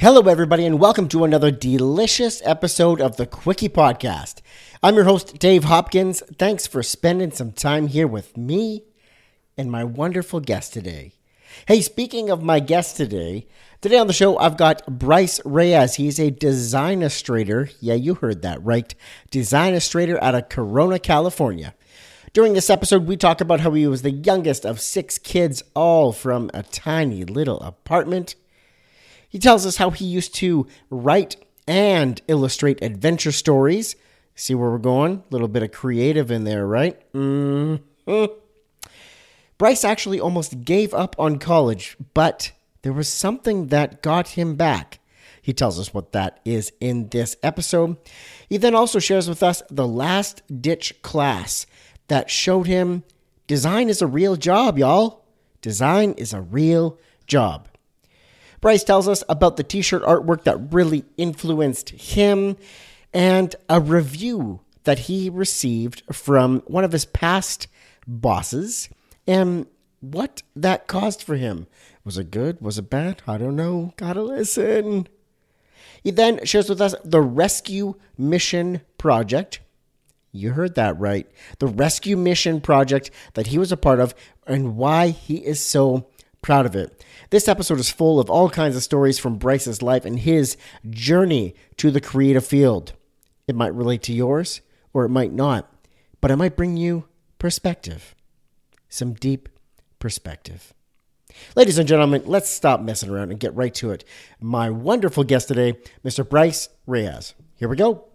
Hello, everybody, and welcome to another delicious episode of the Quickie Podcast. I'm your host, Dave Hopkins. Thanks for spending some time here with me and my wonderful guest today. Hey, speaking of my guest today, today on the show, I've got Bryce Reyes. He's a design illustrator. Yeah, you heard that right. Design illustrator out of Corona, California. During this episode, we talk about how he was the youngest of six kids, all from a tiny little apartment. He tells us how he used to write and illustrate adventure stories. See where we're going? A little bit of creative in there, right? Mm-hmm. Bryce actually almost gave up on college, but there was something that got him back. He tells us what that is in this episode. He then also shares with us the last ditch class that showed him design is a real job, y'all. Design is a real job. Bryce tells us about the t shirt artwork that really influenced him and a review that he received from one of his past bosses and what that caused for him. Was it good? Was it bad? I don't know. Gotta listen. He then shares with us the Rescue Mission Project. You heard that right. The Rescue Mission Project that he was a part of and why he is so proud of it. This episode is full of all kinds of stories from Bryce's life and his journey to the creative field. It might relate to yours or it might not, but it might bring you perspective. Some deep perspective. Ladies and gentlemen, let's stop messing around and get right to it. My wonderful guest today, Mr. Bryce Reyes. Here we go.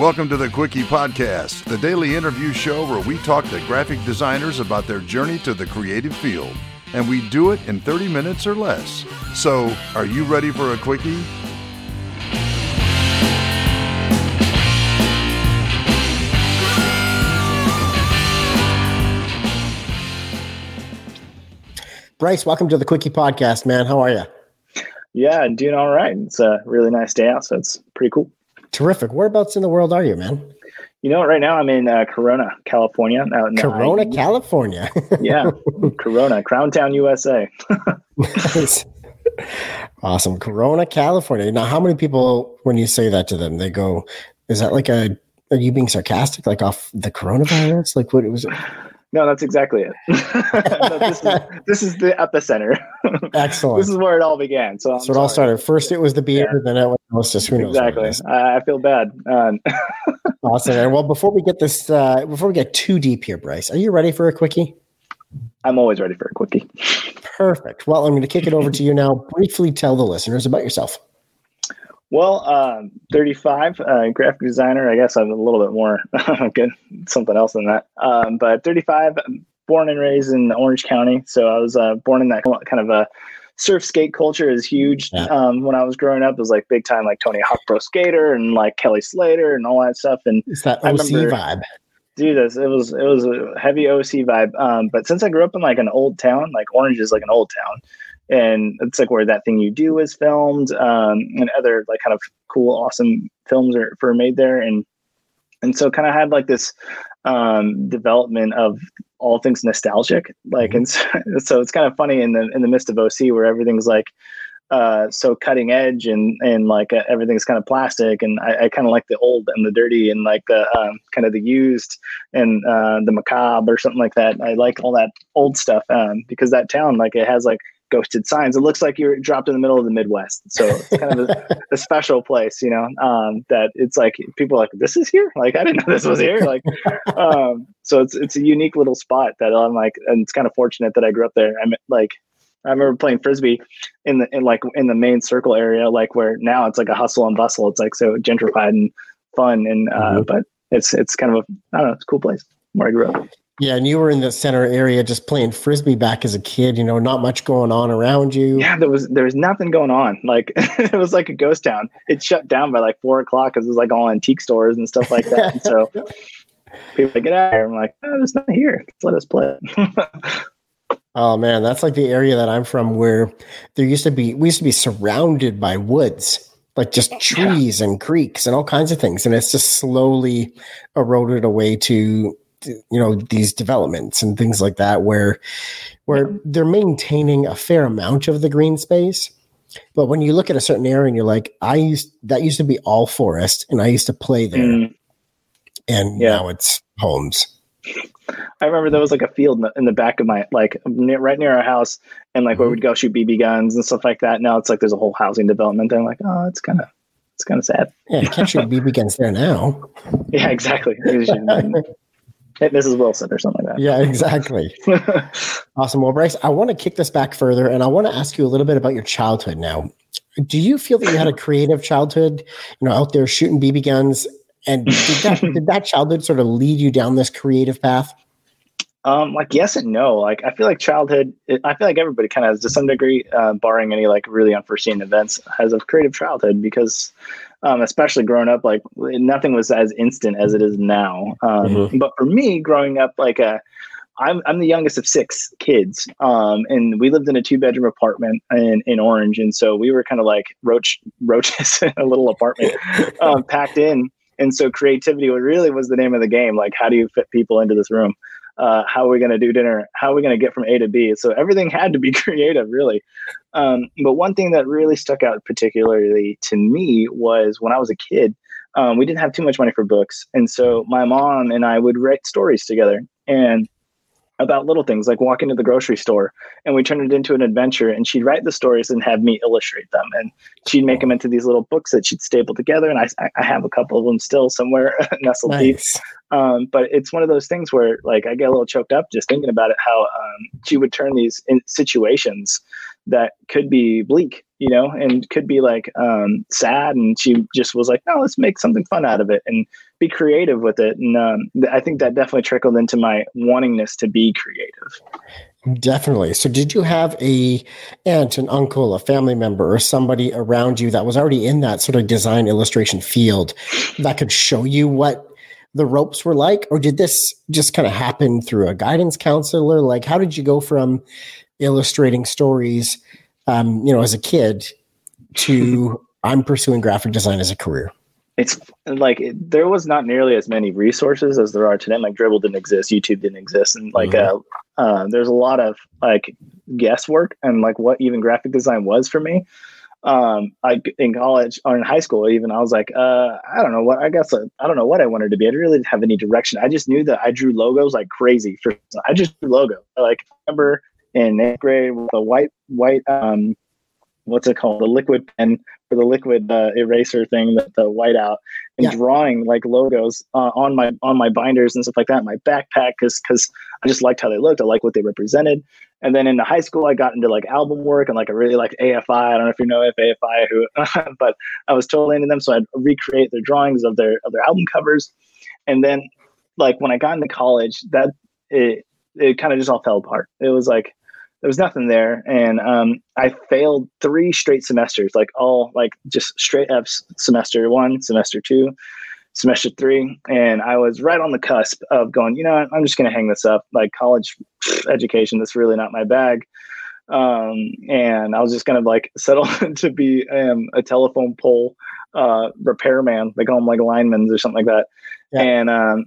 Welcome to the Quickie Podcast, the daily interview show where we talk to graphic designers about their journey to the creative field. And we do it in 30 minutes or less. So, are you ready for a Quickie? Bryce, welcome to the Quickie Podcast, man. How are you? Yeah, doing all right. It's a really nice day out, so it's pretty cool. Terrific. Whereabouts in the world are you, man? You know, right now I'm in uh, Corona, California. Out in Corona, California. yeah, Corona, Crown Town, USA. nice. Awesome. Corona, California. Now, how many people, when you say that to them, they go, is that like a, are you being sarcastic, like off the coronavirus? Like, what it was? No, that's exactly it. this, is, this, is, the epicenter. Excellent. this is where it all began. So, I'm so it all started. First, it was the beer, yeah. then it was just who knows. Exactly. I, I feel bad. Um, awesome. And well, before we get this, uh, before we get too deep here, Bryce, are you ready for a quickie? I'm always ready for a quickie. Perfect. Well, I'm going to kick it over to you now. Briefly tell the listeners about yourself. Well, um, 35, uh, graphic designer. I guess I'm a little bit more good, something else than that. Um, but 35, born and raised in Orange County. So I was uh, born in that kind of a surf skate culture is huge. Yeah. Um, when I was growing up, it was like big time, like Tony Hawk Pro Skater and like Kelly Slater and all that stuff. And it's that OC remember, vibe. Dude, it was it was a heavy OC vibe. Um, but since I grew up in like an old town, like Orange is like an old town and it's like where that thing you do is filmed um, and other like kind of cool awesome films are for made there and and so kind of had like this um, development of all things nostalgic like mm-hmm. and so, so, it's kind of funny in the in the midst of oc where everything's like uh, so cutting edge and and like uh, everything's kind of plastic and I, I kind of like the old and the dirty and like the um, kind of the used and uh, the macabre or something like that. I like all that old stuff um, because that town like it has like ghosted signs. It looks like you're dropped in the middle of the Midwest. So it's kind of a, a special place, you know, um, that it's like people are like, this is here. Like, I didn't know this was here. Like, um, so it's, it's a unique little spot that I'm like, and it's kind of fortunate that I grew up there. I'm like, I remember playing Frisbee in the, in like in the main circle area, like where now it's like a hustle and bustle. It's like so gentrified and fun. And, uh, mm-hmm. but it's, it's kind of a, I don't know, it's a cool place where I grew up. Yeah, and you were in the center area just playing frisbee back as a kid. You know, not much going on around you. Yeah, there was there was nothing going on. Like it was like a ghost town. It shut down by like four o'clock because it was like all antique stores and stuff like that. And so people like, get out here. I'm like, oh, it's not here. Let us play. Oh man, that's like the area that I'm from where there used to be we used to be surrounded by woods, like just trees yeah. and creeks and all kinds of things, and it's just slowly eroded away to you know these developments and things like that where where they're maintaining a fair amount of the green space. But when you look at a certain area and you're like, I used that used to be all forest and I used to play there. Mm. And yeah. now it's homes. I remember there was like a field in the, in the back of my like near, right near our house, and like mm-hmm. where we'd go shoot BB guns and stuff like that. Now it's like there's a whole housing development. I'm like, oh, it's kind of it's kind of sad. Yeah, you can't shoot BB guns there now. Yeah, exactly. Hit Mrs. Wilson or something like that. Yeah, exactly. awesome. Well, Bryce, I want to kick this back further, and I want to ask you a little bit about your childhood now. Do you feel that you had a creative childhood? You know, out there shooting BB guns and did that, did that childhood sort of lead you down this creative path? Um, like yes and no. Like I feel like childhood. I feel like everybody kind of has to some degree, uh, barring any like really unforeseen events, has a creative childhood because, um, especially growing up, like nothing was as instant as it is now. Um, mm-hmm. But for me, growing up, like a, uh, I'm I'm the youngest of six kids, um, and we lived in a two bedroom apartment in, in Orange, and so we were kind of like roach roaches in a little apartment, um, packed in. And so creativity really was the name of the game. Like, how do you fit people into this room? Uh, how are we going to do dinner? How are we going to get from A to B? So everything had to be creative, really. Um, but one thing that really stuck out particularly to me was when I was a kid, um, we didn't have too much money for books. And so my mom and I would write stories together. And about little things like walking to the grocery store and we turned it into an adventure and she'd write the stories and have me illustrate them and she'd make them into these little books that she'd staple together and i, I have a couple of them still somewhere nestled nice. deep um, but it's one of those things where like i get a little choked up just thinking about it how um, she would turn these situations that could be bleak you know, and could be like um, sad. And she just was like, no, let's make something fun out of it and be creative with it. And um, I think that definitely trickled into my wantingness to be creative. Definitely. So, did you have a aunt, an uncle, a family member, or somebody around you that was already in that sort of design illustration field that could show you what the ropes were like, or did this just kind of happen through a guidance counselor? Like, how did you go from illustrating stories um, you know, as a kid to I'm pursuing graphic design as a career? It's like it, there was not nearly as many resources as there are today. Like Dribbble didn't exist, YouTube didn't exist, and like mm-hmm. uh, uh, there's a lot of like guesswork and like what even graphic design was for me. Um, I in college or in high school, even I was like, uh, I don't know what I guess uh, I don't know what I wanted to be. I didn't really have any direction. I just knew that I drew logos like crazy. For I just drew logo. Like I remember in eighth grade with a white white um what's it called the liquid pen for the liquid uh, eraser thing the, the whiteout and yeah. drawing like logos uh, on my on my binders and stuff like that my backpack because because i just liked how they looked i like what they represented. And then in the high school i got into like album work and like i really liked afi i. Don't know if you know if afi who but i was totally into them so i'd recreate their drawings of their of their album covers. And then like when i got into college that it it kind of just all fell apart. It was like there was nothing there. And um, i failed three straight semesters like all like just straight up semester one semester two semester three. And i was right on the cusp of going you know i'm just going to hang this up. Like college education that's really not my bag. Um, and i was just going to like settle to be um, a telephone pole uh, repairman they call them like linemen or something like that. Yeah. and um,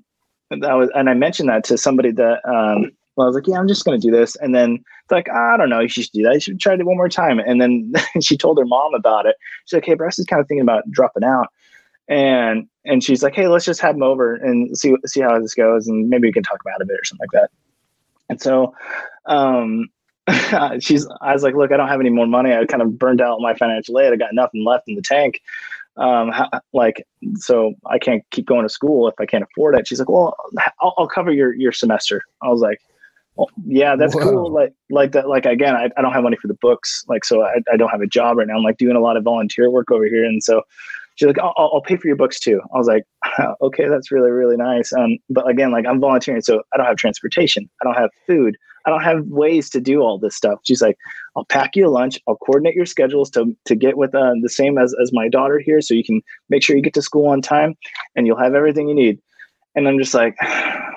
that was and i mentioned that to somebody that um, well, I was like, yeah, I'm just going to do this. And then it's like, I don't know, you should do that. You should try it one more time. And then she told her mom about it. She's like, hey, Bryce is kind of thinking about dropping out. And and she's like, hey, let's just have him over and see see how this goes, and maybe we can talk about it a bit or something like that. And so, um, she's I was like, look, I don't have any more money. I kind of burned out my financial aid. I got nothing left in the tank. Um, how, like, so I can't keep going to school if I can't afford it. She's like, well, I'll, I'll cover your your semester. I was like, well, yeah, that's Whoa. cool. Like, like that. Like again, I, I don't have money for the books. Like, so I, I don't have a job right now. I'm like doing a lot of volunteer work over here, and so she's like, I'll, I'll pay for your books too. I was like, okay, that's really really nice. Um, but again, like I'm volunteering, so I don't have transportation. I don't have food. I don't have ways to do all this stuff. She's like, I'll pack you a lunch. I'll coordinate your schedules to to get with uh, the same as as my daughter here, so you can make sure you get to school on time, and you'll have everything you need. And I'm just like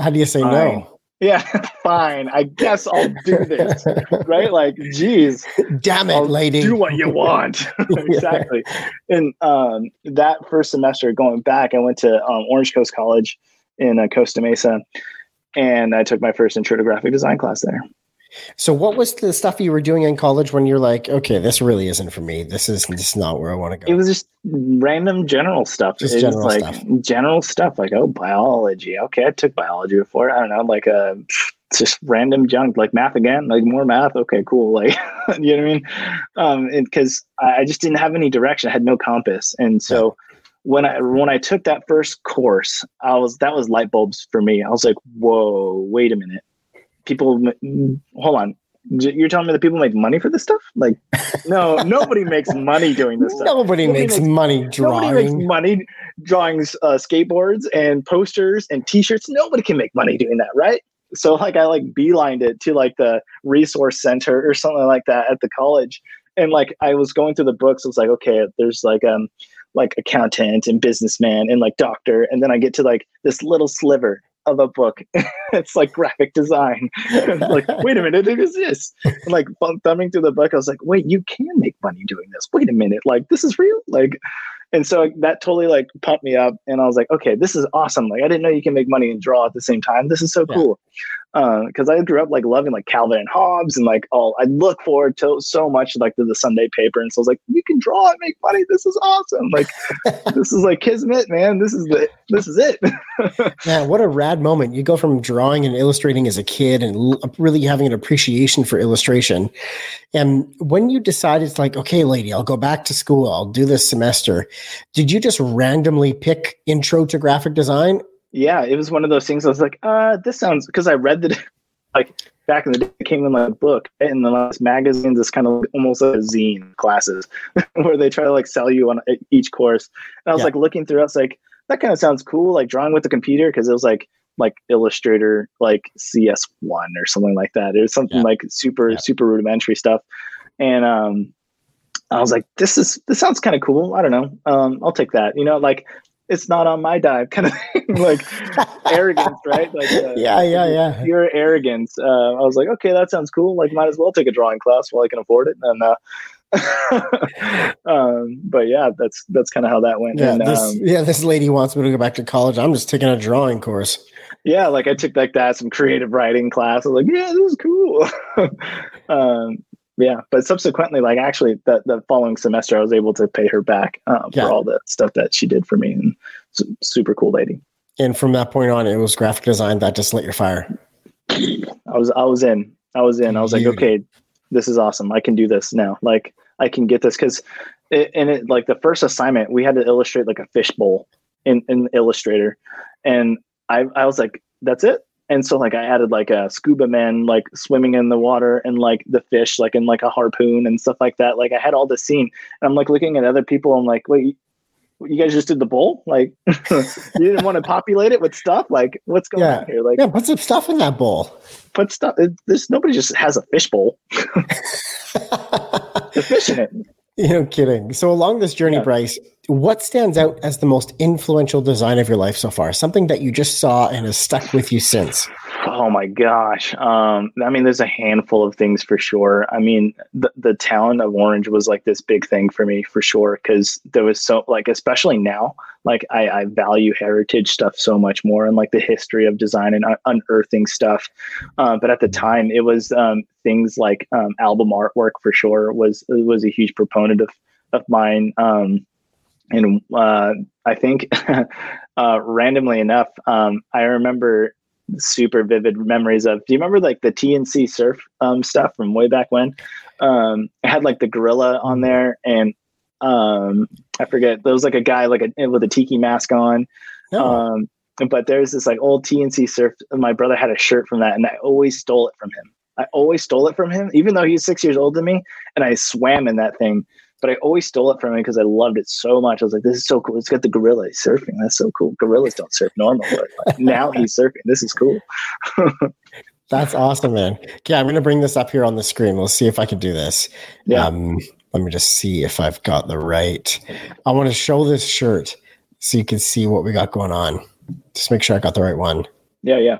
how do you say no? Yeah. fine. I guess I'll do this. right? Like, geez. Damn it, I'll lady. Do what you want. exactly. And um, that first semester going back, I went to um, Orange Coast College in uh, Costa Mesa, and I took my first intro to graphic design class there. So, what was the stuff you were doing in college when you're like, okay, this really isn't for me. This is just not where I want to go. It was just random general stuff. Just it general like stuff. general stuff, like oh, biology. Okay, I took biology before. I don't know, like uh, just random junk, like math again, like more math. Okay, cool. Like you know what I mean? Um, and because I I just didn't have any direction, I had no compass, and so. When I when I took that first course, I was that was light bulbs for me. I was like, "Whoa, wait a minute! People, hold on! You're telling me that people make money for this stuff? Like, no, nobody makes money doing this stuff. Nobody, Nobody makes, makes- money Nobody makes drawing. money drawing uh, skateboards and posters and T-shirts. Nobody can make money doing that, right? So like I like beelined it to like the resource center or something like that at the college, and like I was going through the books. I was like, okay, there's like um like accountant and businessman and like doctor, and then I get to like this little sliver of a book. it's like graphic design. like, wait a minute, it exists. And, like thumb- thumbing through the book, I was like, wait, you can make money doing this. Wait a minute, like this is real. Like, and so that totally like pumped me up, and I was like, okay, this is awesome. Like, I didn't know you can make money and draw at the same time. This is so Yeah. cool. Uh, because I grew up like loving like Calvin and Hobbes, and like all I look forward to so much like to the Sunday paper, and so I was like, you can draw and make money. This is awesome. Like, this is like kismet, man. This is the this is it. Man, what a rad moment. You go from drawing and illustrating as a kid and l- really having an appreciation for illustration. And when you decided, it's like, okay, lady, I'll go back to school, I'll do this semester, did you just randomly pick intro to graphic design? Yeah, it was one of those things. I was like, uh, this sounds because I read the like back in the day, it came in like a book and the last magazines. It's kind of almost like a zine classes where they try to like sell you on each course. And I was Yeah. like looking through, I was like, that kind of sounds cool, like drawing with the computer because it was like like Illustrator, like CS one or something like that. It was something Yeah. like super Yeah. super super rudimentary stuff, and um, I was like, this is this sounds kind of cool. I don't know. Um, I'll take that. You know, like it's not on my dive kind of thing. like arrogance, right? Like uh, Yeah, yeah, yeah. Pure arrogance. Uh, I was like, okay, that sounds cool. Like, might as well take a drawing class while I can afford it. And uh, um, but yeah, that's that's kind of how that went. Yeah, and, this, um, yeah, this lady wants me to go back to college. I'm just taking a drawing course. yeah, like I took like that some creative writing class. I was like, yeah, this is cool. um, yeah, but subsequently, like actually, the the following semester, I was able to pay her back um, Yeah. for all the stuff that she did for me, and super cool lady. And from that point on, it was graphic design that just lit your fire. I was I was in. I was in. I was like, okay, this is awesome. I can do this now. Like I can get this because it, and it like the first assignment we had to illustrate like a fish bowl in in Illustrator, and I I was like, that's it. And so like I added like a scuba man like swimming in the water and like the fish like in like a harpoon and stuff like that. Like I had all this scene, and I'm like looking at other people. I'm like, wait. You guys just did the bowl, like you didn't want to populate it with stuff. Like, what's going Yeah. on here? Like, Yeah, put some stuff in that bowl. put stuff. It, there's nobody just has a fish bowl. There's fish in it. You know, kidding. So along this journey, Yeah. Bryce, what stands out as the most influential design of your life so far? Something that you just saw and has stuck with you since. Oh my gosh. Um, I mean, there's a handful of things for sure. I mean, the, the town of Orange was like this big thing for me for sure. Cause there was so like, especially now, like I, I value heritage stuff so much more and like the history of design and un- unearthing stuff. Uh, but at the time it was, um, things like, um, album artwork for sure was, was a huge proponent of, of mine. Um, and, uh, I think, uh, randomly enough, um, I remember super vivid memories of. Do you remember like the TNC surf um stuff from way back when? Um it had like the gorilla on there and um I forget there was like a guy like a with a tiki mask on. No. um but there's this like old TNC surf. My brother had a shirt from that and I always stole it from him. I always stole it from him even though he's 6 years older than me and I swam in that thing but I always stole it from him because I loved it so much. I was like, this is so cool. It's got the gorilla surfing. That's so cool. Gorillas don't surf normal, but like, now he's surfing. This is cool. That's awesome, man. Okay, I'm going to bring this up here on the screen. We'll see if I can do this. Yeah. Um, let me just see if I've got the right. I want to show this shirt so you can see what we got going on. Just make sure I got the right one. Yeah, yeah.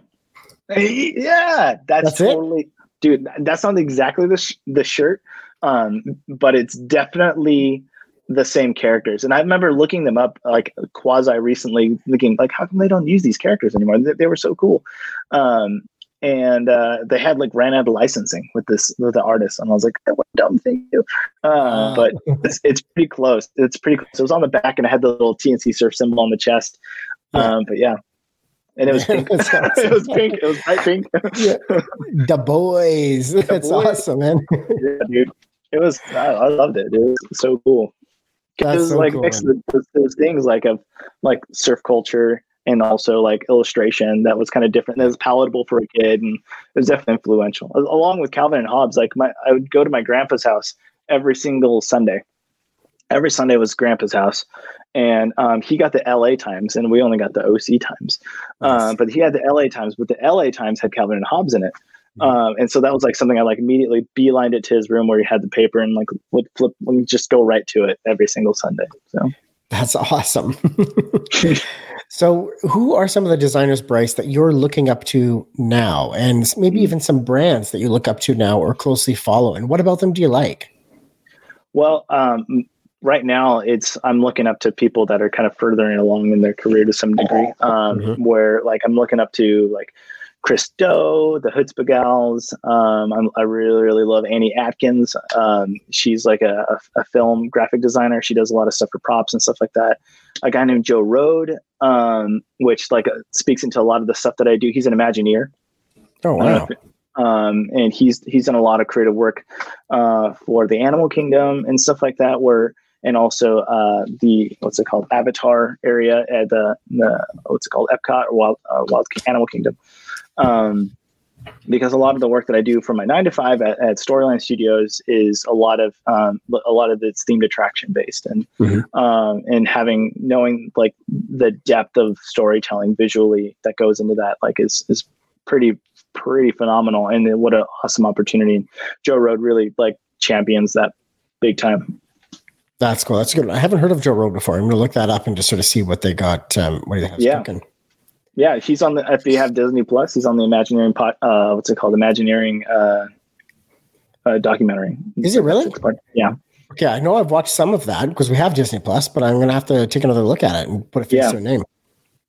Yeah, that's, That's it? totally, dude. That's not exactly the sh- the shirt, um, but it's definitely the same characters. And I remember looking them up like quasi recently, thinking like, how come they don't use these characters anymore? They, they were so cool. Um, and uh, they had like ran out of licensing with this with the artist, and I was like, "What a dumb thing to do." Uh, but it's, it's pretty close. It's pretty close. It was on the back, and it had the little TNC surf symbol on the chest. Um, but yeah, and it was pink. It was pink. It was bright pink. Yeah. the boys. That's boys. awesome, man. yeah, dude. It was. I, I loved it. It was so cool. It That's was so like cool, with those, those things like of like surf culture and also like illustration that was kind of different. That was palatable for a kid, and it was definitely influential. Along with Calvin and Hobbes, like my I would go to my grandpa's house every single Sunday. Every Sunday was grandpa's house, and um, he got the LA Times, and we only got the OC Times. Nice. Uh, but he had the LA Times, but the LA Times had Calvin and Hobbes in it. Mhm. Um, and so that was like something I like immediately beelined it to his room where he had the paper and like would flip, would just go right to it every single Sunday. So That's awesome. so, who are some of the designers, Bryce, that you're looking up to now, and maybe Hmm. even some brands that you look up to now or closely follow? And what about them do you like? Well, um, right now it's I'm looking up to people that are kind of furthering along in their career to some degree. Um, Mhm. Where like I'm looking up to like Chris Do, the Chutzpah Gals. Um, I'm, I really really love Annie Atkins. Um, she's like a, a, film graphic designer. She does a lot of stuff for props and stuff like that. A guy named Joe Rohde, um, which like uh, speaks into a lot of the stuff that I do. He's an Imagineer Oh, wow. um, and he's he's done a lot of creative work uh, for the animal kingdom and stuff like that. Where and also uh, the what's it called Avatar area at the, the what's it called Epcot or Wild uh, Wild Animal Kingdom. Um, because a lot of the work that I do for my nine to five at, at Storyline Studios is a lot of um, a lot of it's themed attraction based and Mhm. um, and having knowing like the depth of storytelling visually that goes into that like is is pretty pretty phenomenal and what an awesome opportunity. Joe Rohde really like champions that big time. That's cool. That's good. I haven't heard of Joe Rogan before. I'm going to look that up and just sort of see what they got. Um, what do they have Yeah. cooking? Yeah, he's on the if you have Disney Plus, he's on the Imagineering pot uh what's it called? Imagineering uh, uh documentary. Is it really? Yeah. Okay, I know I've watched some of that because we have Disney Plus, but I'm going to have to take another look at it and put a face Yeah. to a name.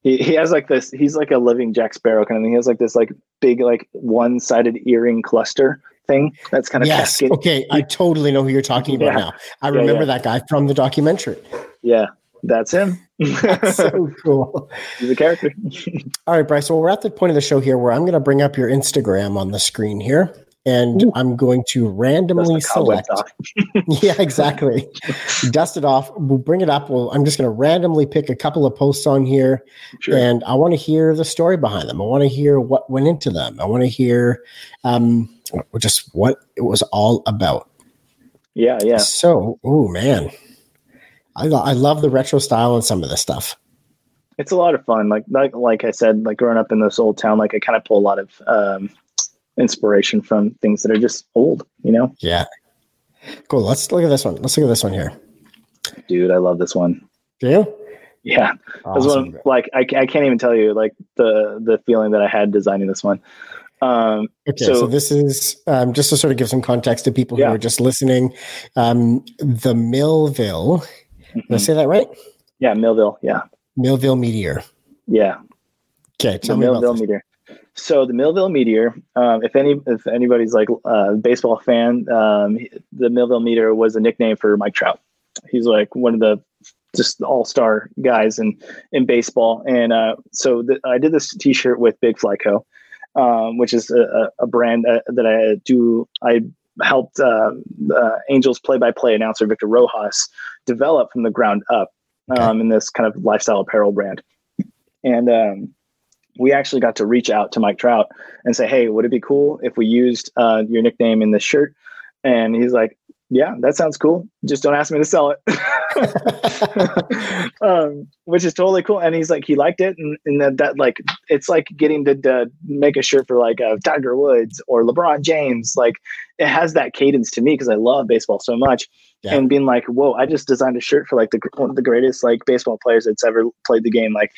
He, he has like this he's like a living Jack Sparrow kind of thing. He has like this like big like one sided earring cluster thing that's kind of Yes. Okay, I totally know who you're talking about Yeah. now. I remember yeah. that guy from the documentary. Yeah, that's him. so cool. he's a character. All right, Bryce. Well, we're at the point of the show here where I'm going to bring up your Instagram on the screen here, and Ooh. I'm going to randomly select. yeah, exactly. Dust it off. We'll bring it up. Well, I'm just going to randomly pick a couple of posts on here, Sure. and I want to hear the story behind them. I want to hear what went into them. I want to hear um, just what it was all about. Yeah, yeah. So, oh man, I, lo- I love the retro style and some of this stuff. it's a lot of fun. Like like like I said, like growing up in this old town, like I kind of pull a lot of um, inspiration from things that are just old. You know, Yeah. Cool. Let's look at this one. Let's look at this one here. dude, I love this one. Do you? Yeah, Awesome. one, like I, I can't even tell you like the the feeling that I had designing this one. Um, Okay, so, So- this is um, just to sort of give some context to people who Yeah. are just listening. Um, the Millville, did I say that right? yeah, Millville. Yeah, Millville Meteor. yeah, Okay, the me Millville. Meteor. So the Millville Meteor, um, if any if anybody's like a baseball fan, um, the Millville Meteor was a nickname for Mike Trout. He's like one of the just all star guys in in baseball. And uh, so the, I did this T-shirt with Big Fly Co., um, which is a, a a brand that, that I do. I helped uh, uh, Angels play-by-play announcer Victor Rojas develop from the ground up um, in this kind of lifestyle apparel brand. And um, we actually got to reach out to Mike Trout and say, "Hey, would it be cool if we used uh, your nickname in this shirt?" And he's like, "Yeah, that sounds cool. Just don't ask me to sell it." um, which is totally cool. And he's like, he liked it, and, and that, that like it's like getting to, to make a shirt for like uh, Tiger Woods or LeBron James. Like it has that cadence to me because I love baseball so much. Yeah. And being like, whoa, I just designed a shirt for like the one of the greatest like baseball players that's ever played the game. Like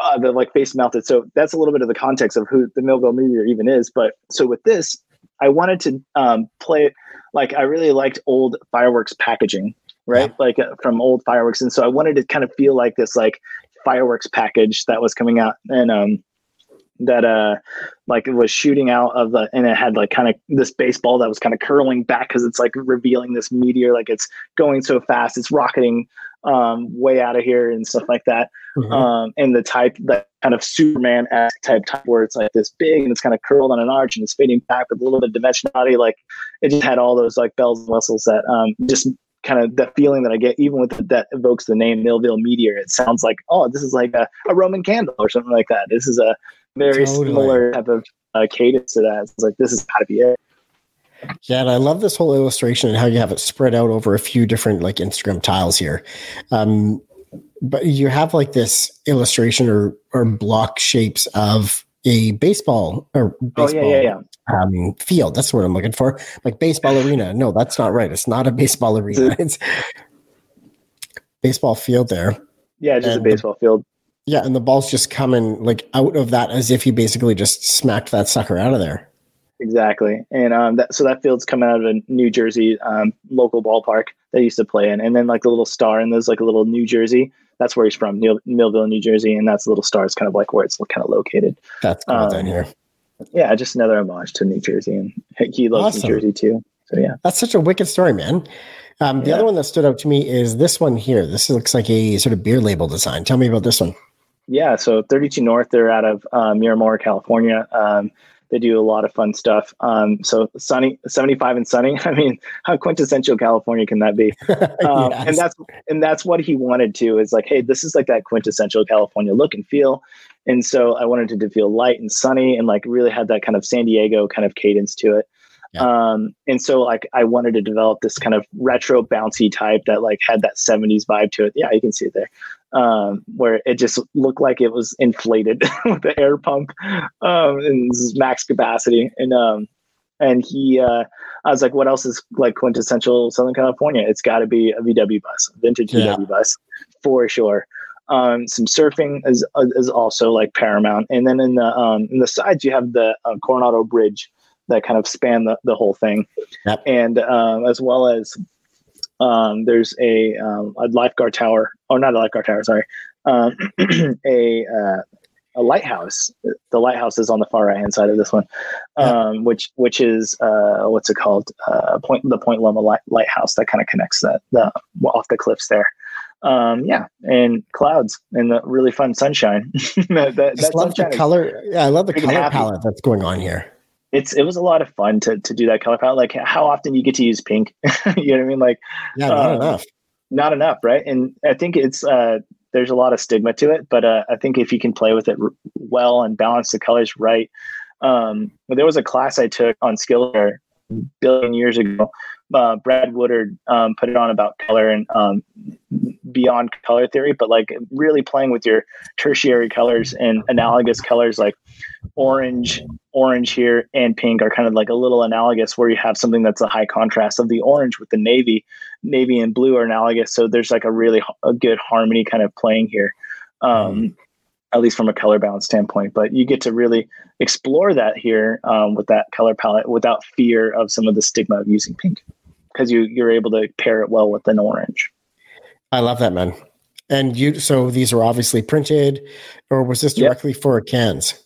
uh, the like face melted. So that's a little bit of the context of who the Millville Meteor even is. But so with this, I wanted to um, play like I really liked old fireworks packaging, right? Yeah. Like uh, from old fireworks, and so I wanted to kind of feel like this like fireworks package that was coming out, and um, that uh like it was shooting out of the and it had like kind of this baseball that was kind of curling back because it's like revealing this meteor like it's going so fast it's rocketing um way out of here and stuff like that mm-hmm. um and the type that kind of superman type type where it's like this big and it's kind of curled on an arch and it's fading back with a little bit of dimensionality like it just had all those like bells and whistles that um just kind of the feeling that I get, even with the, that evokes the name Millville Meteor. It sounds like, oh, this is like a, a Roman candle or something like that. This is a very totally. similar type of uh, cadence to that. It's like this is got to be it. Yeah, and I love this whole illustration and how you have it spread out over a few different like Instagram tiles here. Um, but you have like this illustration or or block shapes of a baseball or baseball oh, yeah, yeah, yeah. Um, field. That's what I'm looking for. Like baseball arena. No, that's not right. It's not a baseball arena. It's baseball field there. Yeah, just and a baseball field. Yeah, and the ball's just coming like out of that as if he basically just smacked that sucker out of there. Exactly, and um, that, so that field's coming out of a New Jersey um, local ballpark they used to play in, and then like the little star, and there's like a little New Jersey. That's where he's from, Neil, Millville, New Jersey, and that's the little star. It's kind of like where it's kind of located. That's cool um, here. Yeah, just another homage to New Jersey, and he loves awesome. New Jersey too. So yeah, that's such a wicked story, man. Um, the yeah. other one that stood out to me is this one here. This looks like a sort of beer label design. Tell me about this one. Yeah, so 32 North, they're out of um, Miramar, California. Um, they do a lot of fun stuff. Um, so sunny, 75 and sunny. I mean, how quintessential California can that be? Um, yes. And that's and that's what he wanted to is like, hey, this is like that quintessential California look and feel. And so I wanted it to feel light and sunny and like really had that kind of San Diego kind of cadence to it. Yeah. Um, and so like I wanted to develop this kind of retro bouncy type that like had that 70s vibe to it. Yeah, you can see it there. Um, where it just looked like it was inflated with the air pump um and max capacity. And um and he uh I was like, what else is like quintessential Southern California? It's gotta be a VW bus, vintage yeah. VW bus for sure. Um, some surfing is is also like paramount, and then in the um, in the sides you have the uh, Coronado Bridge, that kind of span the, the whole thing. Yep. And um, as well as um, there's a, um, a lifeguard tower, or not a lifeguard tower, sorry, um, a uh, a lighthouse. The lighthouse is on the far right hand side of this one, um, which which is uh, what's it called? Uh, point the Point Loma light, lighthouse that kind of connects that the off the cliffs there. Um, yeah, and clouds and the really fun sunshine. that, that, Just love the color. Yeah, I love the color palette that's going on here it's it was a lot of fun to to do that color palette. Like how often you get to use pink, you know what I mean? Like yeah, not um, enough, not enough, right? And I think it's uh, there's a lot of stigma to it, but uh, I think if you can play with it r- well and balance the colors right. Um, there was a class I took on skill billion years ago uh, Brad Woodard um, put it on about color and um, beyond color theory, but like really playing with your tertiary colors and analogous colors like orange, orange here, and pink are kind of like a little analogous where you have something that's a high contrast of the orange with the navy, navy and blue are analogous. So there's like a really a good harmony kind of playing here. Um, mm. At least from a color balance standpoint, but you get to really explore that here um, with that color palette without fear of some of the stigma of using pink because you you're able to pair it well with an orange. I love that, man. And you, so these are obviously printed, or was this directly yep. for cans?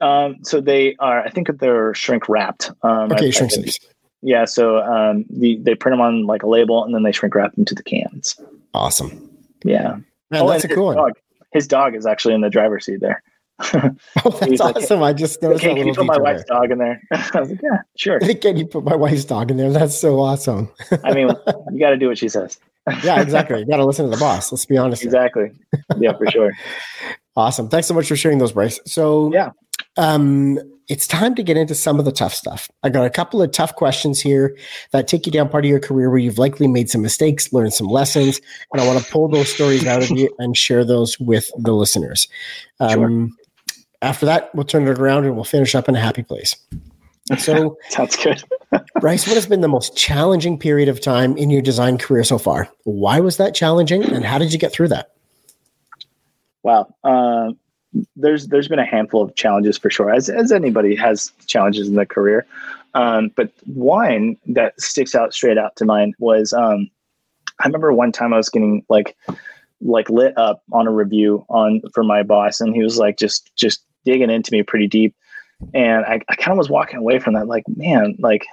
Um, so they are. I think they're shrink wrapped. Um, okay, shrink sleeves. Yeah, so um, the, they print them on like a label, and then they shrink wrap them to the cans. Awesome. Yeah. Man, oh, that's a cool dog, His dog is actually in the driver's seat there. oh, that's awesome! Like, I just noticed can, can you put my wife's there. dog in there? I was like, yeah, sure. Can you put my wife's dog in there? That's so awesome. I mean, you got to do what she says. yeah, exactly. You got to listen to the boss. Let's be honest. Exactly. Yeah, for sure. awesome. Thanks so much for sharing those, Bryce. So yeah, um, it's time to get into some of the tough stuff. I got a couple of tough questions here that take you down part of your career where you've likely made some mistakes, learned some lessons, and I want to pull those stories out of you and share those with the listeners. Um, sure after that, we'll turn it around and we'll finish up in a happy place. So, sounds good. Bryce, what has been the most challenging period of time in your design career so far? Why was that challenging, and how did you get through that? Wow. Uh, there's there's been a handful of challenges for sure, as as anybody has challenges in their career. Um, but one that sticks out straight out to mind was um, I remember one time I was getting like like lit up on a review on for my boss, and he was like just just digging into me pretty deep, and I, I kind of was walking away from that like man like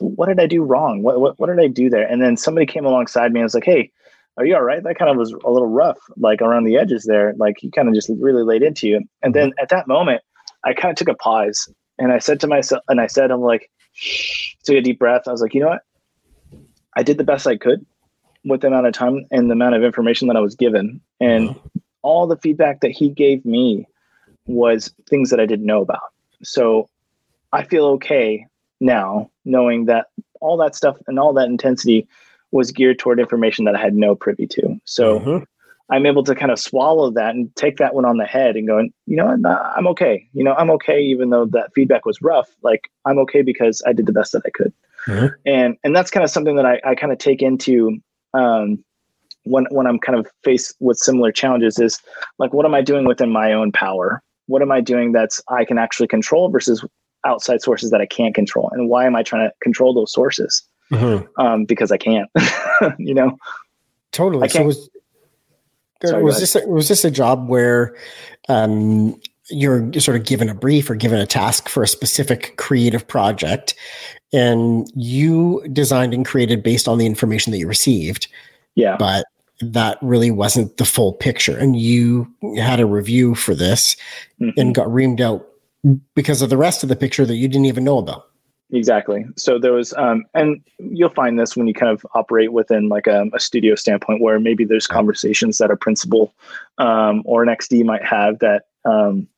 what did I do wrong? What, what what did I do there? And then somebody came alongside me and was like, hey are you all right? That kind of was a little rough, like around the edges there. Like he kind of just really laid into you. And then at that moment, I kind of took a pause and I said to myself, and I said, I'm like, took a deep breath. I was like, you know what? I did the best I could with the amount of time and the amount of information that I was given. And mm-hmm. all the feedback that he gave me was things that I didn't know about. So I feel okay now knowing that all that stuff and all that intensity was geared toward information that I had no privy to. So mm-hmm. I'm able to kind of swallow that and take that one on the head and go, you know, I'm okay. You know, I'm okay, even though that feedback was rough. Like I'm okay because I did the best that I could. Mm-hmm. And and that's kind of something that I, I kind of take into um, when when I'm kind of faced with similar challenges is like, what am I doing within my own power? What am I doing that's I can actually control versus outside sources that I can't control? And why am I trying to control those sources? mm-hmm. um, because I can't. you know, totally. So was Sorry, was this a, was this a job where um, you're sort of given a brief or given a task for a specific creative project, and you designed and created based on the information that you received? Yeah, but that really wasn't the full picture, and you had a review for this mm-hmm. and got reamed out because of the rest of the picture that you didn't even know about. Exactly. So there was, um, and you'll find this when you kind of operate within like a, a studio standpoint, where maybe there's conversations that a principal um, or an XD might have that um,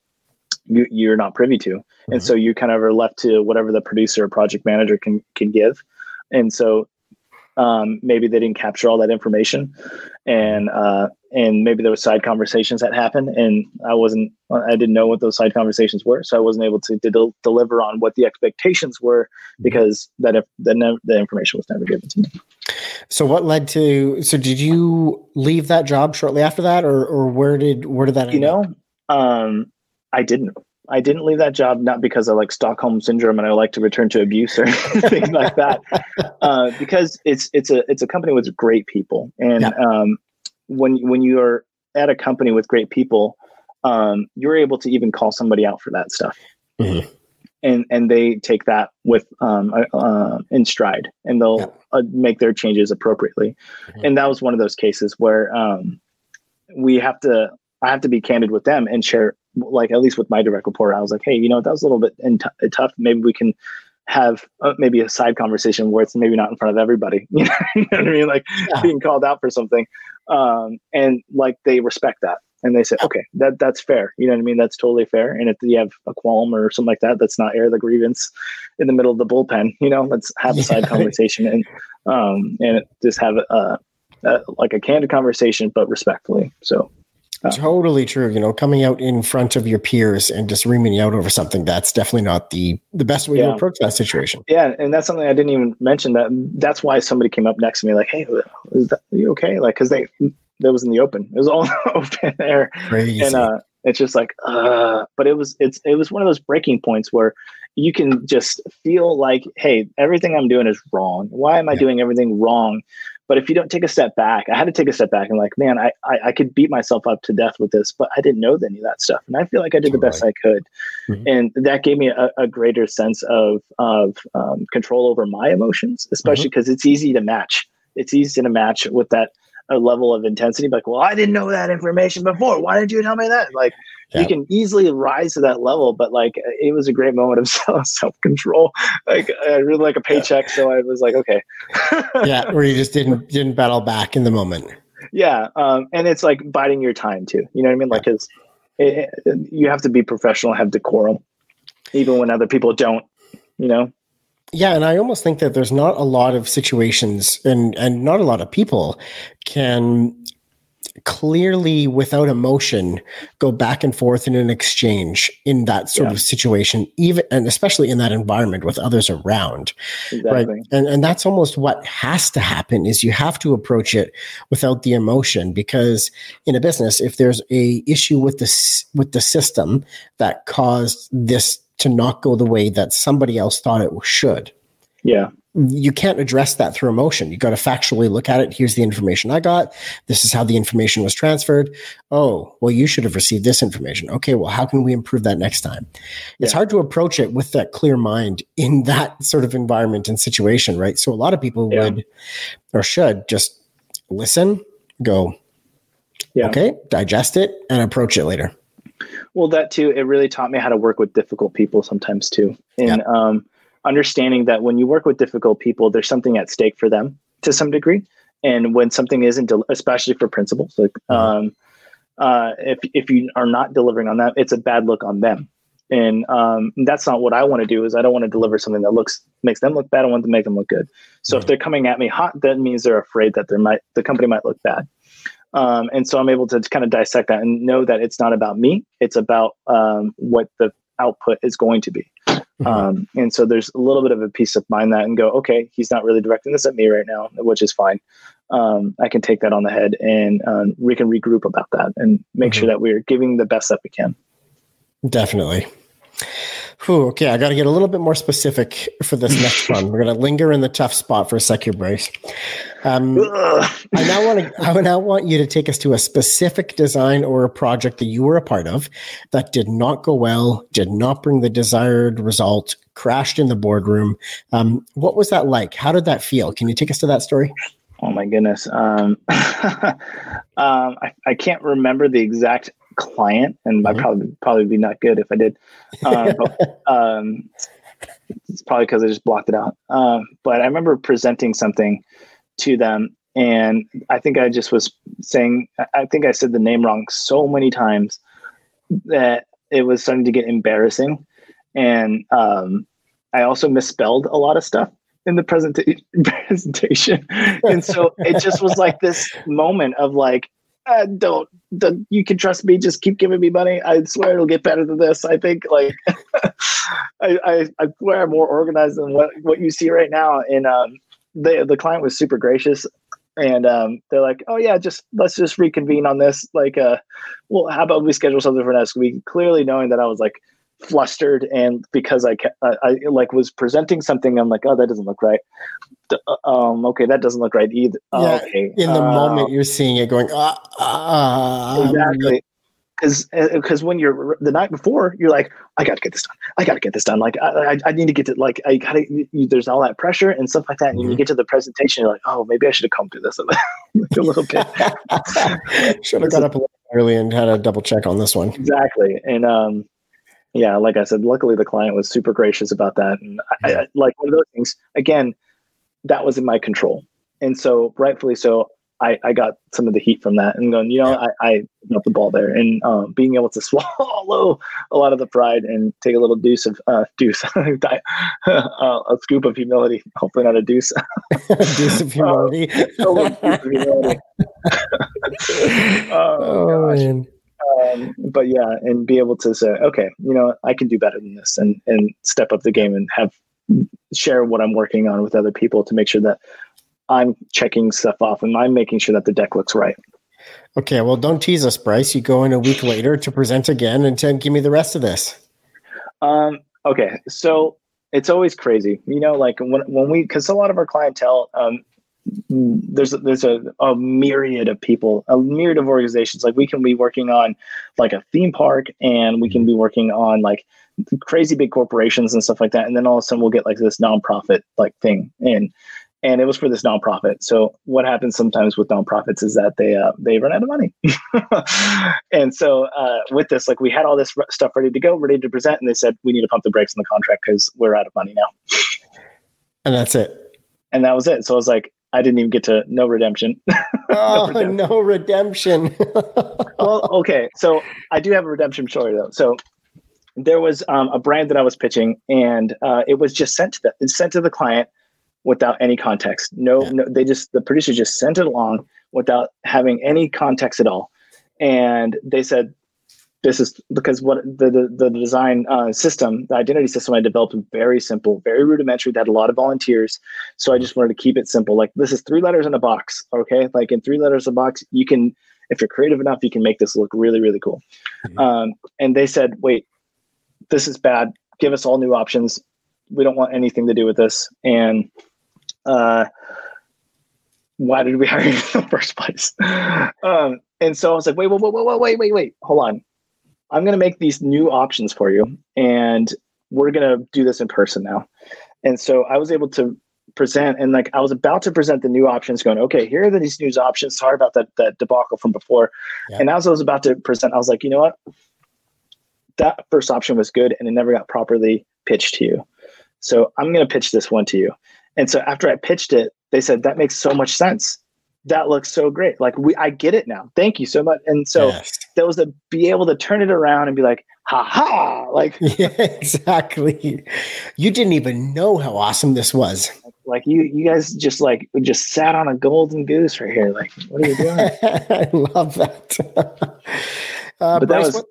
you, you're not privy to, mm-hmm. and so you kind of are left to whatever the producer or project manager can can give. And so um, maybe they didn't capture all that information, and uh, and maybe there was side conversations that happened, and I wasn't, I didn't know what those side conversations were, so I wasn't able to, to deliver on what the expectations were because that if the ne- the information was never given to me. So what led to? So did you leave that job shortly after that, or or where did where did that? You know, um, I didn't. I didn't leave that job not because I like Stockholm syndrome and I like to return to abuse or things like that, uh, because it's it's a it's a company with great people, and yeah. um, when when you are at a company with great people, um, you're able to even call somebody out for that stuff, mm-hmm. and and they take that with um, uh, uh in stride, and they'll yeah. uh, make their changes appropriately, mm-hmm. and that was one of those cases where um, we have to I have to be candid with them and share like at least with my direct report, I was like, hey, you know, that was a little bit in t- uh, tough. Maybe we can have uh, maybe a side conversation where it's maybe not in front of everybody. you know what I mean? Like yeah. being called out for something, um, and like they respect that and they say, okay, that that's fair. You know what I mean? That's totally fair. And if you have a qualm or something like that, that's not air the grievance in the middle of the bullpen. You know, let's have a side conversation and um, and just have a, a like a candid conversation, but respectfully. So totally true. You know, coming out in front of your peers and just reaming you out over something that's definitely not the the best way yeah. to approach that situation. Yeah, and that's something I didn't even mention. That that's why somebody came up next to me like, "Hey, is that, are you okay?" Like, because they that was in the open. It was all open there, Crazy. and uh, it's just like, uh. But it was it's it was one of those breaking points where you can just feel like, hey, everything I'm doing is wrong. Why am I yeah. doing everything wrong? But if you don't take a step back, I had to take a step back and like, man, I, I, I could beat myself up to death with this, but I didn't know any of that stuff. And I feel like I did the best I could. Mm-hmm. And that gave me a, a, greater sense of, of um, control over my emotions, especially because mm-hmm. it's easy to match. It's easy to match with that a level of intensity. Like, well, I didn't know that information before. Why did you tell me that? Like, yeah. you can easily rise to that level. But like, it was a great moment of self control. Like, I really like a paycheck, yeah. so I was like, okay. yeah, where you just didn't didn't battle back in the moment. Yeah, um, and it's like biding your time too. You know what I mean? Like, because you have to be professional, have decorum, even when other people don't. You know. Yeah, and I almost think that there's not a lot of situations and and not a lot of people can clearly without emotion go back and forth in an exchange in that sort Yeah. of situation even and especially in that environment with others around Exactly. right and and that's almost what has to happen is you have to approach it without the emotion because in a business if there's a issue with this with the system that caused this to not go the way that somebody else thought it should Yeah. you can't address that through emotion. You got to factually look at it. Here's the information I got. This is how the information was transferred. Oh, well, you should have received this information. Okay, well, how can we improve that next time? It's hard to approach it with that clear mind in that sort of environment and situation, right? So a lot of people Yeah. would or should just listen, go, Yeah. okay, digest it, and approach it later. Well, that too, it really taught me how to work with difficult people sometimes too. And um, understanding that when you work with difficult people, there's something at stake for them to some degree. And when something isn't, del- especially for principals, like um, uh, if if you are not delivering on that, it's a bad look on them. And um, that's not what I want to do. Is I don't want to deliver something that looks makes them look bad. I want to make them look good. So if they're coming at me hot, that means they're afraid that there might the company might look bad. Um, and so I'm able to kind of dissect that and know that it's not about me. It's about um, what the output is going to be. Um, and so there's a little bit of a peace of mind that and go, okay, he's not really directing this at me right now, which is fine. Um, I can take that on the head and um, we can regroup about that and make sure that we're giving the best that we can. Definitely. Whew, okay, I got to get a little bit more specific for this next one. We're going to linger in the tough spot for a sec here, Bryce. Um. I now want to. I now want you to take us to a specific design or a project that you were a part of that did not go well, did not bring the desired result, crashed in the boardroom. Um, what was that like? How did that feel? Can you take us to that story? Oh my goodness. Um, um, I, I can't remember the exact client, and I'd Mhm. probably probably be not good if I did. Um, but, um, it's probably because I just blocked it out. Um, but I remember presenting something to them, and I think I just was saying, I- I think I said the name wrong so many times that it was starting to get embarrassing, and um, I also misspelled a lot of stuff in the presenta- presentation and so it just was like this moment of like uh, don't, don't you can trust me just keep giving me money. I swear it'll get better than this i think like I, I i swear i'm more organized than what what you see right now and um the the client was super gracious and um they're like oh yeah just let's just reconvene on this like uh well how about we schedule something for next week? Clearly knowing that i was like flustered and because I, I I like was presenting something I'm like oh that doesn't look right uh, um okay that doesn't look right either Oh, Yeah, okay In the Uh, moment, you're seeing it going. Ah, ah, exactly because because when you're the night before you're like I got to get this done I got to get this done like I, I, I need to get to like I gotta you, there's all that pressure and stuff like that and Mhm. you get to the presentation you're like oh maybe I should have come through this a little bit Should have got up a little early and had a double check on this one. exactly and um yeah like i said luckily the client was super gracious about that and I, I like one of those things again that was in my control and so rightfully so I, I got some of the heat from that and going, you know, I, I got the ball there and um, being able to swallow a lot of the pride and take a little deuce of uh, deuce, uh, a scoop of humility, hopefully not a deuce, Deuce of humility. a little scoop of humility. oh, oh gosh. man. Um, but yeah, and be able to say, okay, you know, I can do better than this, and and step up the game and have share what I'm working on with other people to make sure that I'm checking stuff off and I'm making sure that the deck looks right. Okay, well, don't tease us, Bryce. You go in a week later to present again and then give me the rest of this. Um, okay, so it's always crazy, you know, like when when we because a lot of our clientele, um, there's there's a, a myriad of people, a myriad of organizations. Like we can be working on like a theme park, and we can be working on like crazy big corporations and stuff like that. And then all of a sudden we'll get like this nonprofit like thing, and and it was for this nonprofit. So what happens sometimes with nonprofits is that they uh, they run out of money, and so uh, with this, like we had all this r- stuff ready to go, ready to present, and they said we need to pump the brakes on the contract because we're out of money now, And that's it. and that was it. So I was like, I didn't even get to no redemption. Oh, redemption. no redemption. well, okay. So I do have a redemption story though. So there was um, a brand that I was pitching, and uh, it was just sent to the it's sent to the client without any context. No, Yeah. no, they just the producer just sent it along without having any context at all. And they said, this is because what the the, the design uh, system, the identity system I developed was very simple, very rudimentary. That had a lot of volunteers, so I just wanted to keep it simple. Like this is three letters in a box, okay? Like in three letters a box, you can, if you're creative enough, you can make this look really really cool. Mm-hmm. Um, and they said, wait, this is bad. Give us all new options. We don't want anything to do with this. And uh, why did we hire you in the first place? Um, and so I was like, wait, wait, wait, wait, wait, wait, wait, hold on. I'm going to make these new options for you, and we're going to do this in person now. And so I was able to present, and like I was about to present the new options, going, okay, here are these new options. Sorry about that that debacle from before. Yeah. And as I was about to present, I was like, you know what? That first option was good, and it never got properly pitched to you. So I'm going to pitch this one to you. And so after I pitched it, they said that makes so much sense that looks so great. Like we, I get it now. Thank you so much. And so yes. that was to be able to turn it around and be like, ha ha, like yeah, exactly. You didn't even know how awesome this was. Like you, you guys just like just sat on a golden goose right here. Like, what are you doing? I love that. uh, but that was. What?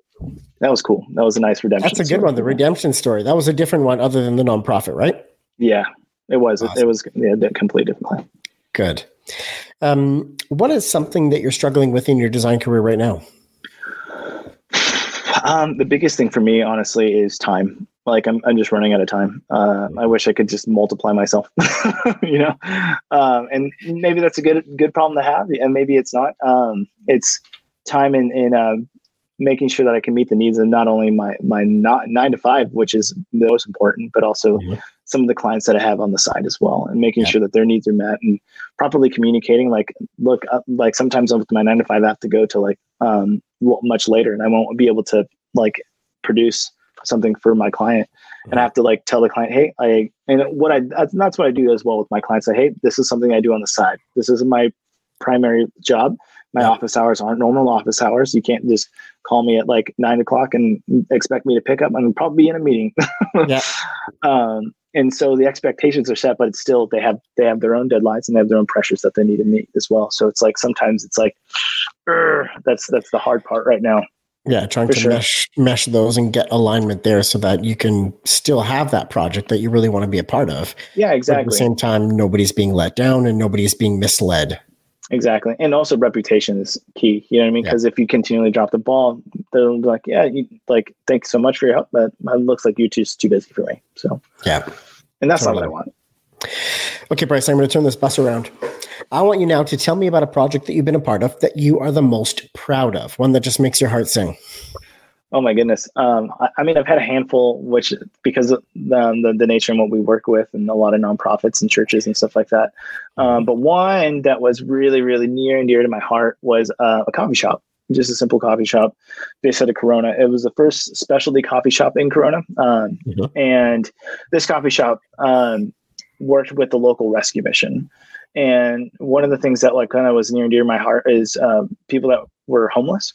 That was cool. That was a nice redemption. That's a good one. The redemption story. That was a different one, other than the nonprofit, right? Yeah, it was. Awesome. It, was yeah, a complete different plan. Good. Um, what is something that you're struggling with in your design career right now? Um, the biggest thing for me, honestly, is time. Like I'm, I'm just running out of time. Uh, I wish I could just multiply myself, you know. Um, and maybe that's a good, good problem to have, and maybe it's not. Um, it's time in in uh, making sure that I can meet the needs of not only my my not nine to five, which is the most important, but also mm-hmm. Some of the clients that I have on the side as well, and making yeah. sure that their needs are met and properly communicating. Like, look, uh, like sometimes with my nine to five, I have to go to like um, much later, and I won't be able to like produce something for my client, and I have to like tell the client, hey, I and what I that's what I do as well with my clients. Like, hey, this is something I do on the side. This is my primary job my yeah. office hours aren't normal office hours. You can't just call me at like nine o'clock and expect me to pick up. I'm probably be in a meeting. yeah. Um, and so the expectations are set, but it's still they have they have their own deadlines and they have their own pressures that they need to meet as well. So it's like sometimes it's like that's that's the hard part right now. Yeah, trying to sure. mesh mesh those and get alignment there so that you can still have that project that you really want to be a part of. Yeah, exactly. But at the same time, nobody's being let down and nobody's being misled. Exactly. And also reputation is key. You know what I mean? Because yeah. if you continually drop the ball, they'll be like, yeah, you, like, thanks so much for your help, but it looks like you're just too busy for me. So, yeah. And that's totally. not what I want. Okay, Bryce, I'm going to turn this bus around. I want you now to tell me about a project that you've been a part of that you are the most proud of, one that just makes your heart sing. Oh my goodness. Um, I, I, mean, I've had a handful, which because of the, the, the, nature and what we work with, and a lot of nonprofits and churches and stuff like that. Um, but one that was really, really near and dear to my heart was uh, a coffee shop, just a simple coffee shop based out of Corona. It was the first specialty coffee shop in Corona, um, mm-hmm. and this coffee shop um, worked with the local rescue mission. And one of the things that like kind of was near and dear to my heart is uh, people that were homeless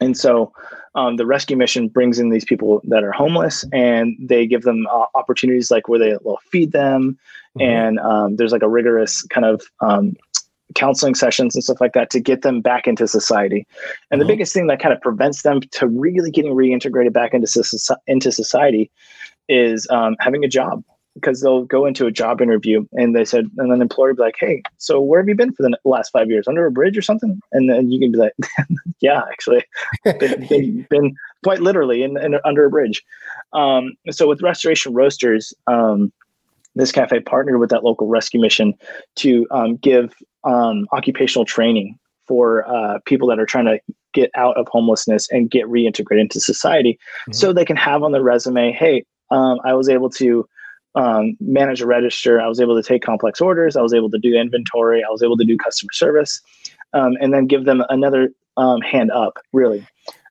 and so um, the rescue mission brings in these people that are homeless and they give them uh, opportunities like where they will feed them. Mm-hmm. And um, there's like a rigorous kind of um, counseling sessions and stuff like that to get them back into society. And mm-hmm. the biggest thing that kind of prevents them to really getting reintegrated back into, into society is um, having a job because they'll go into a job interview and they said, and then employer be like, Hey, so where have you been for the last five years? Under a bridge or something? And then you can be like, Yeah, actually, been, been, been, quite literally in, in, under a bridge. Um, so with Restoration Roasters, um, this cafe partnered with that local rescue mission to um, give um, occupational training for uh, people that are trying to get out of homelessness and get reintegrated into society mm-hmm. so they can have on their resume, Hey, um, I was able to um, manage a register. I was able to take complex orders. I was able to do inventory. I was able to do customer service, um, and then give them another um, hand up, really,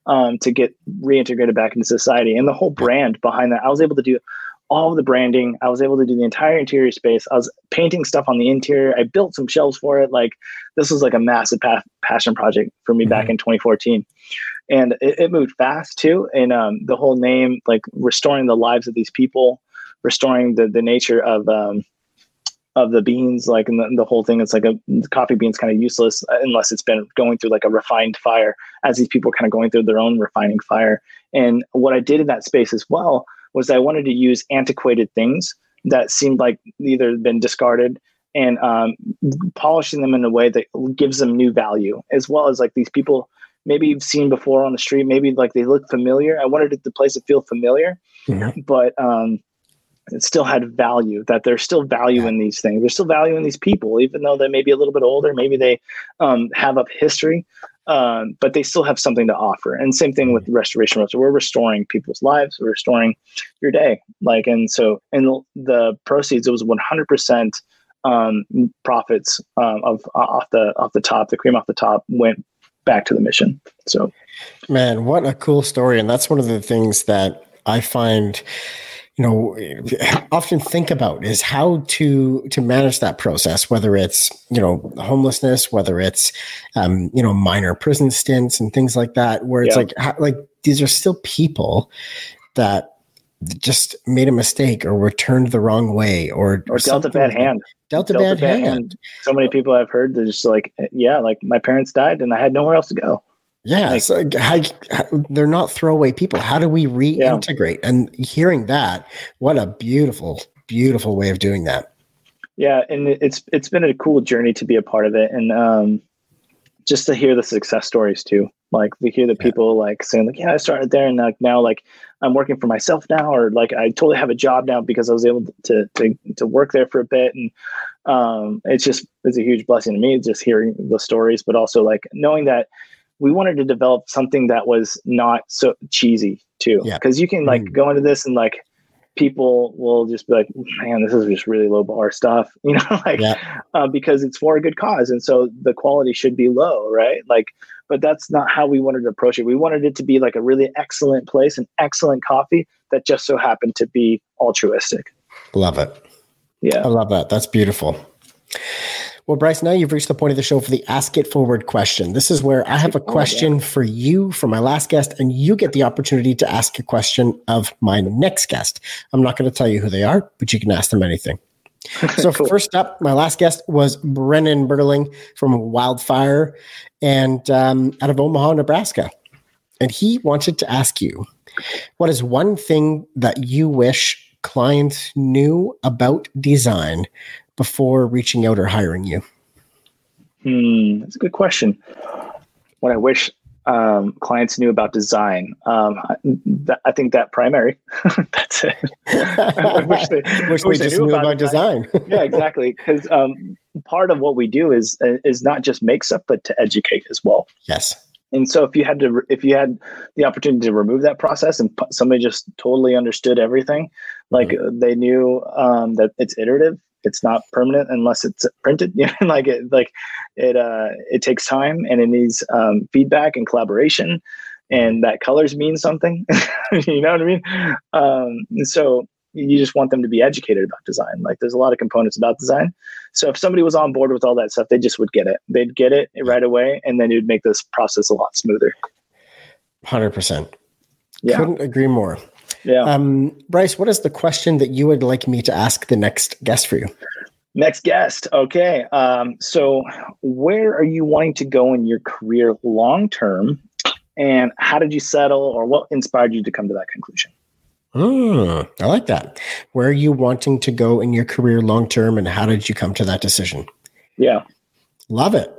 um, to get reintegrated back into society. And the whole brand behind that, I was able to do all of the branding. I was able to do the entire interior space. I was painting stuff on the interior. I built some shelves for it. Like this was like a massive pa- passion project for me mm-hmm. back in 2014 and it, it, moved fast too and um, the whole name like restoring the lives of these people restoring the, the nature of um, of the beans, like and the, the whole thing. It's like a coffee beans kind of useless unless it's been going through like a refined fire. As these people kind of going through their own refining fire. And what I did in that space as well was I wanted to use antiquated things that seemed like either been discarded and um, polishing them in a way that gives them new value, as well as like these people maybe you've seen before on the street, maybe like they look familiar. I wanted the place to feel familiar, mm-hmm. but um, it still had value. That there's still value in these things. There's still value in these people, even though they may be a little bit older. Maybe they um, have up history, um, but they still have something to offer. And same thing with restoration roads. We're restoring people's lives. We're restoring your day. Like, and so, in the, proceeds, it was 100% um, profits um, of off the off the top, the cream off the top went back to the mission. So, man, what a cool story! And that's one of the things that I find you know often think about is how to to manage that process whether it's you know homelessness whether it's um, you know minor prison stints and things like that where it's yeah. like how, like these are still people that just made a mistake or were turned the wrong way or or, or dealt a bad hand dealt a, dealt bad, a bad hand. hand. so many people i've heard they're just like yeah like my parents died and i had nowhere else to go yeah like, so how, how, they're not throwaway people. How do we reintegrate? Yeah. and hearing that what a beautiful beautiful way of doing that. Yeah and it's it's been a cool journey to be a part of it. And um just to hear the success stories too. Like we hear the people yeah. like saying like yeah i started there and like now like i'm working for myself now or like i totally have a job now because i was able to to, to work there for a bit. And um it's just it's a huge blessing to me just hearing the stories but also like knowing that we wanted to develop something that was not so cheesy too because yeah. you can like mm. go into this and like people will just be like, man, this is just really low bar stuff, you know, like yeah. uh, because it's for a good cause, and so the quality should be low, right? Like, but that's not how we wanted to approach it. We wanted it to be like a really excellent place, an excellent coffee that just so happened to be altruistic. Love it. Yeah, I love that. That's beautiful. Well, Bryce, now you've reached the point of the show for the Ask It Forward question. This is where I have a question for you for my last guest, and you get the opportunity to ask a question of my next guest. I'm not going to tell you who they are, but you can ask them anything. So, cool. first up, my last guest was Brennan Burling from Wildfire and um, out of Omaha, Nebraska. And he wanted to ask you what is one thing that you wish clients knew about design before reaching out or hiring you? Hmm, that's a good question. What I wish um, clients knew about design. Um, th- I think that primary. that's it. I wish they, wish wish they, just knew, knew about, design. design. yeah, exactly. Because um, part of what we do is is not just make stuff, but to educate as well. Yes. And so, if you had to, if you had the opportunity to remove that process, and somebody just totally understood everything, like mm-hmm. they knew um, that it's iterative, it's not permanent unless it's printed. You know, like it like it uh it takes time and it needs um, feedback and collaboration, and that colors mean something. you know what I mean? Um, and so you just want them to be educated about design. Like there's a lot of components about design. So if somebody was on board with all that stuff, they just would get it. They'd get it right away, and then it would make this process a lot smoother. Hundred percent. Yeah. Couldn't agree more. Yeah. Um, Bryce, what is the question that you would like me to ask the next guest for you? Next guest. Okay. Um, so, where are you wanting to go in your career long term? And how did you settle, or what inspired you to come to that conclusion? Mm, I like that. Where are you wanting to go in your career long term, and how did you come to that decision? Yeah. Love it.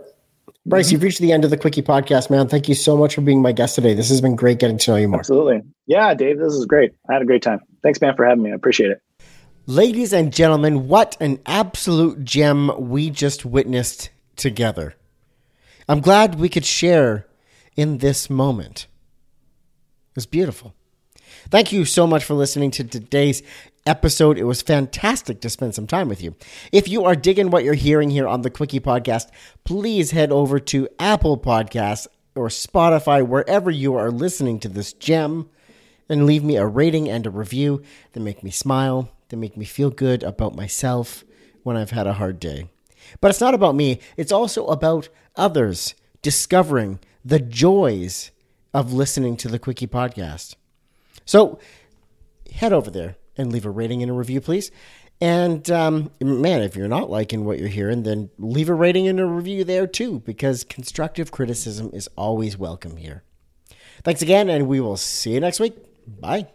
Bryce, mm-hmm. you've reached the end of the Quickie podcast, man. Thank you so much for being my guest today. This has been great getting to know you more. Absolutely. Yeah, Dave, this is great. I had a great time. Thanks, man, for having me. I appreciate it. Ladies and gentlemen, what an absolute gem we just witnessed together. I'm glad we could share in this moment. It was beautiful. Thank you so much for listening to today's episode. It was fantastic to spend some time with you. If you are digging what you're hearing here on the Quickie Podcast, please head over to Apple Podcasts or Spotify, wherever you are listening to this gem, and leave me a rating and a review that make me smile, that make me feel good about myself when I've had a hard day. But it's not about me, it's also about others discovering the joys of listening to the Quickie Podcast. So head over there and leave a rating and a review, please. And um, man, if you're not liking what you're hearing, then leave a rating and a review there too, because constructive criticism is always welcome here. Thanks again, and we will see you next week. Bye.